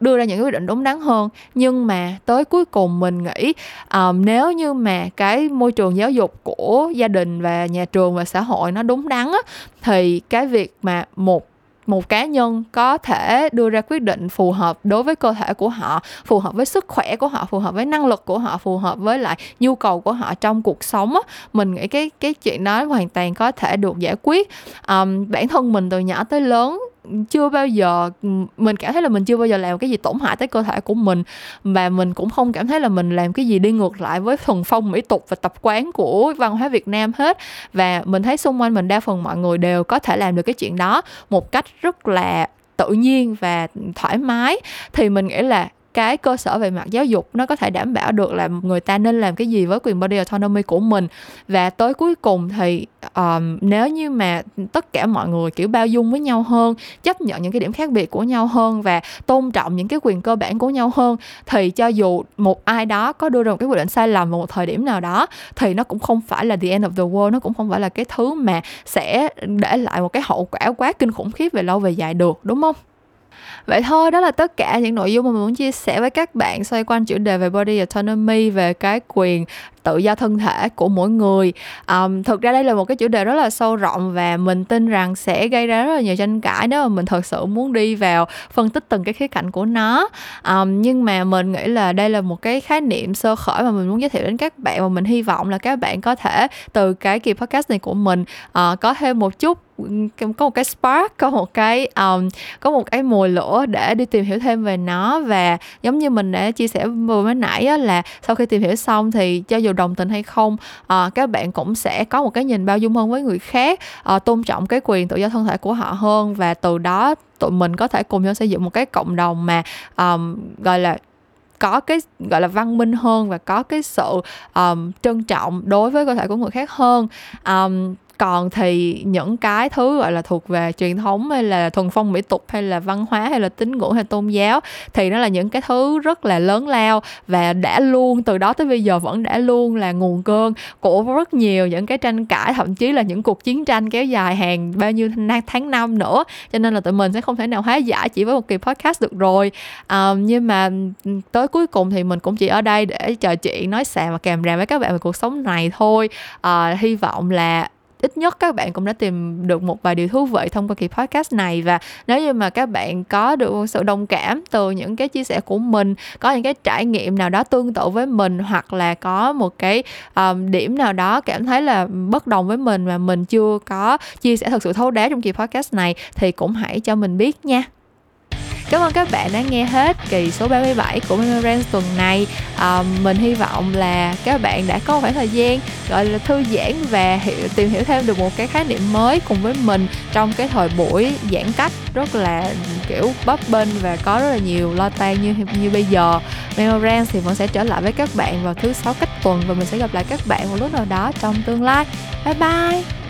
đưa ra những quyết định đúng đắn hơn. Nhưng mà tới cuối cùng mình nghĩ um, nếu như mà cái môi trường giáo dục của gia đình và nhà trường và xã hội nó đúng đắn á, thì cái việc mà một một cá nhân có thể đưa ra quyết định phù hợp đối với cơ thể của họ phù hợp với sức khỏe của họ phù hợp với năng lực của họ phù hợp với lại nhu cầu của họ trong cuộc sống á. Mình nghĩ cái cái chuyện đó hoàn toàn có thể được giải quyết. Um, bản thân mình từ nhỏ tới lớn chưa bao giờ, mình cảm thấy là mình chưa bao giờ làm cái gì tổn hại tới cơ thể của mình, và mình cũng không cảm thấy là mình làm cái gì đi ngược lại với thuần phong, mỹ tục và tập quán của văn hóa Việt Nam hết. Và mình thấy xung quanh mình đa phần mọi người đều có thể làm được cái chuyện đó một cách rất là tự nhiên và thoải mái. Thì mình nghĩ là cái cơ sở về mặt giáo dục nó có thể đảm bảo được là người ta nên làm cái gì với quyền body autonomy của mình. Và tới cuối cùng thì um, nếu như mà tất cả mọi người kiểu bao dung với nhau hơn chấp nhận những cái điểm khác biệt của nhau hơn và tôn trọng những cái quyền cơ bản của nhau hơn thì cho dù một ai đó có đưa ra một cái quyết định sai lầm vào một thời điểm nào đó thì nó cũng không phải là the end of the world nó cũng không phải là cái thứ mà sẽ để lại một cái hậu quả quá kinh khủng khiếp về lâu về dài được đúng không? Vậy thôi đó là tất cả những nội dung mà mình muốn chia sẻ với các bạn xoay quanh chủ đề về body autonomy về cái quyền tự do thân thể của mỗi người. Um, thực ra đây là một cái chủ đề rất là sâu rộng và mình tin rằng sẽ gây ra rất là nhiều tranh cãi nếu mà mình thật sự muốn đi vào phân tích từng cái khía cạnh của nó. Um, nhưng mà mình nghĩ là đây là một cái khái niệm sơ khởi mà mình muốn giới thiệu đến các bạn và mình hy vọng là các bạn có thể từ cái kỳ podcast này của mình uh, có thêm một chút có một cái spark có một cái um, có một cái mồi lửa để đi tìm hiểu thêm về nó và giống như mình đã chia sẻ vừa mới nãy á, là sau khi tìm hiểu xong thì cho dù đồng tình hay không uh, các bạn cũng sẽ có một cái nhìn bao dung hơn với người khác uh, tôn trọng cái quyền tự do thân thể của họ hơn và từ đó tụi mình có thể cùng nhau xây dựng một cái cộng đồng mà um, gọi là có cái gọi là văn minh hơn và có cái sự um, trân trọng đối với cơ thể của người khác hơn. Um, còn thì những cái thứ gọi là thuộc về truyền thống hay là thuần phong mỹ tục hay là văn hóa hay là tín ngưỡng hay tôn giáo thì nó là những cái thứ rất là lớn lao và đã luôn từ đó tới bây giờ vẫn đã luôn là nguồn cơn của rất nhiều những cái tranh cãi thậm chí là những cuộc chiến tranh kéo dài hàng bao nhiêu tháng năm nữa. Cho nên là tụi mình sẽ không thể nào hóa giải chỉ với một kỳ podcast được rồi. Um, nhưng mà tới cuối cùng thì mình cũng chỉ ở đây để trò chuyện nói xà và kèm ràm với các bạn về cuộc sống này thôi. Uh, hy vọng là ít nhất các bạn cũng đã tìm được một vài điều thú vị thông qua kỳ podcast này. Và nếu như mà các bạn có được sự đồng cảm từ những cái chia sẻ của mình có những cái trải nghiệm nào đó tương tự với mình hoặc là có một cái um, điểm nào đó cảm thấy là bất đồng với mình mà mình chưa có chia sẻ thật sự thấu đáo trong kỳ podcast này thì cũng hãy cho mình biết nha. Cảm ơn các bạn đã nghe hết kỳ số 37 của Memorance tuần này. À, Mình hy vọng là các bạn đã có khoảng thời gian gọi là thư giãn và hiểu, tìm hiểu thêm được một cái khái niệm mới cùng với mình trong cái thời buổi giãn cách rất là kiểu bấp bênh và có rất là nhiều lo toan như như bây giờ. Memorance thì vẫn sẽ trở lại với các bạn vào thứ sáu cách tuần và mình sẽ gặp lại các bạn một lúc nào đó trong tương lai. Bye bye!